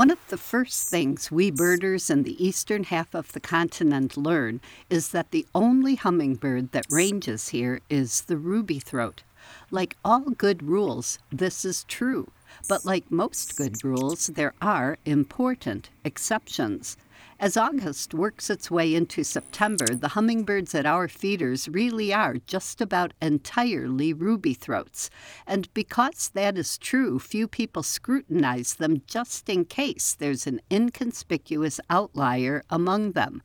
One of the first things we birders in the eastern half of the continent learn is that the only hummingbird that ranges here is the ruby throat. Like all good rules, this is true, but like most good rules, there are important exceptions. As August works its way into September, the hummingbirds at our feeders really are just about entirely ruby throats. And because that is true, few people scrutinize them just in case there's an inconspicuous outlier among them.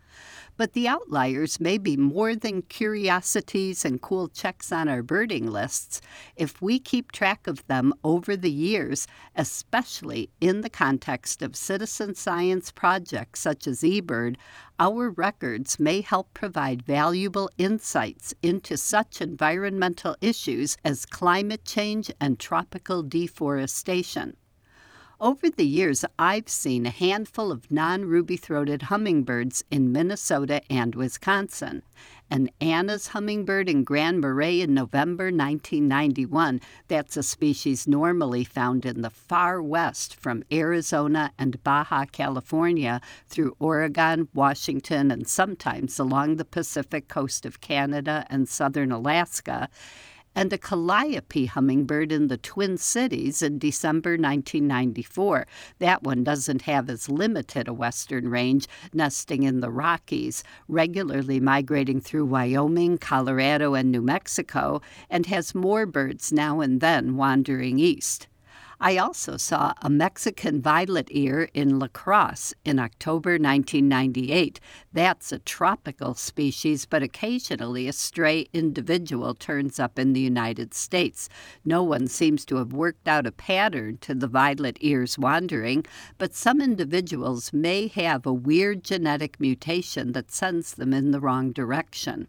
But the outliers may be more than curiosities and cool checks on our birding lists if we keep track of them over the years, especially in the context of citizen science projects such as eBird. Our records may help provide valuable insights into such environmental issues as climate change and tropical deforestation. Over the years, I've seen a handful of non ruby throated hummingbirds in Minnesota and Wisconsin. An Anna's hummingbird in Grand Marais in November 1991. That's a species normally found in the far west from Arizona and Baja California through Oregon, Washington, and sometimes along the Pacific coast of Canada and southern Alaska and a calliope hummingbird in the Twin Cities in December 1994. That one doesn't have as limited a western range, nesting in the Rockies, regularly migrating through Wyoming, Colorado, and New Mexico, and has more birds now and then wandering east. I also saw a Mexican violet ear in La Crosse in October 1998. That's a tropical species, but occasionally a stray individual turns up in the United States. No one seems to have worked out a pattern to the violet ear's wandering, but some individuals may have a weird genetic mutation that sends them in the wrong direction.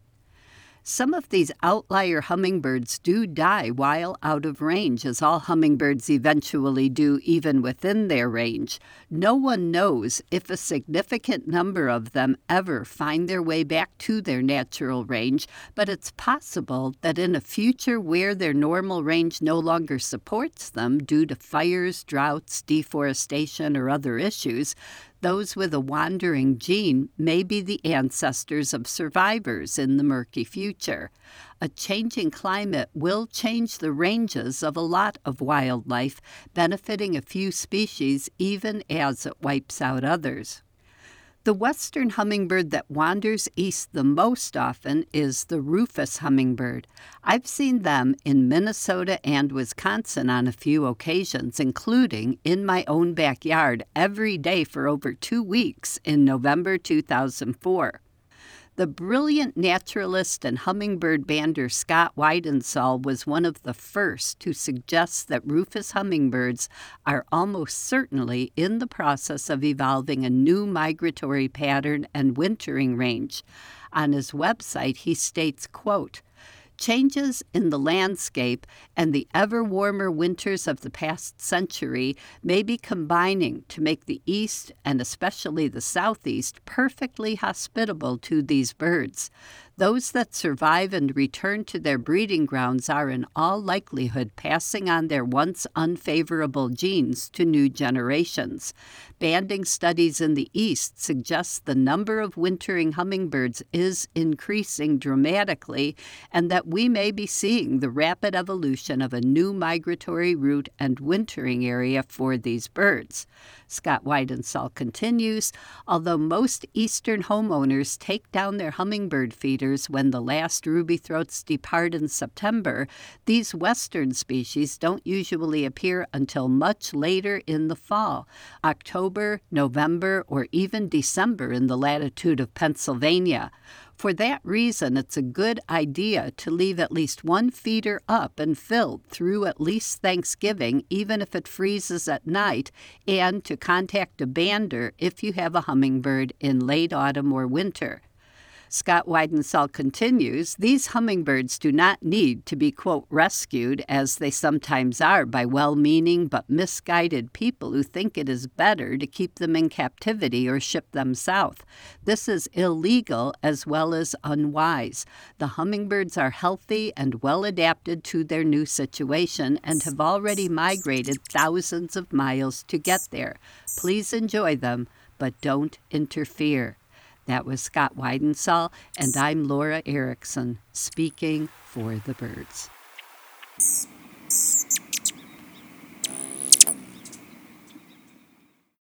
Some of these outlier hummingbirds do die while out of range, as all hummingbirds eventually do, even within their range. No one knows if a significant number of them ever find their way back to their natural range, but it's possible that in a future where their normal range no longer supports them due to fires, droughts, deforestation, or other issues, those with a wandering gene may be the ancestors of survivors in the murky future. A changing climate will change the ranges of a lot of wildlife, benefiting a few species even as it wipes out others. The western hummingbird that wanders east the most often is the rufous hummingbird. I've seen them in Minnesota and Wisconsin on a few occasions, including in my own backyard every day for over two weeks in November 2004. The brilliant naturalist and hummingbird bander Scott Weidensaul was one of the first to suggest that rufous hummingbirds are almost certainly in the process of evolving a new migratory pattern and wintering range. On his website, he states, quote, Changes in the landscape and the ever warmer winters of the past century may be combining to make the east and especially the southeast perfectly hospitable to these birds. Those that survive and return to their breeding grounds are, in all likelihood, passing on their once unfavorable genes to new generations. Banding studies in the East suggest the number of wintering hummingbirds is increasing dramatically, and that we may be seeing the rapid evolution of a new migratory route and wintering area for these birds. Scott Weidensaul continues Although most eastern homeowners take down their hummingbird feeders when the last ruby throats depart in September, these western species don't usually appear until much later in the fall October, November, or even December in the latitude of Pennsylvania. For that reason, it's a good idea to leave at least one feeder up and filled through at least Thanksgiving, even if it freezes at night, and to contact a bander if you have a hummingbird in late autumn or winter. Scott Weidensaul continues These hummingbirds do not need to be, quote, rescued, as they sometimes are by well meaning but misguided people who think it is better to keep them in captivity or ship them south. This is illegal as well as unwise. The hummingbirds are healthy and well adapted to their new situation and have already migrated thousands of miles to get there. Please enjoy them, but don't interfere. That was Scott Weidensaul, and I'm Laura Erickson, speaking for the birds.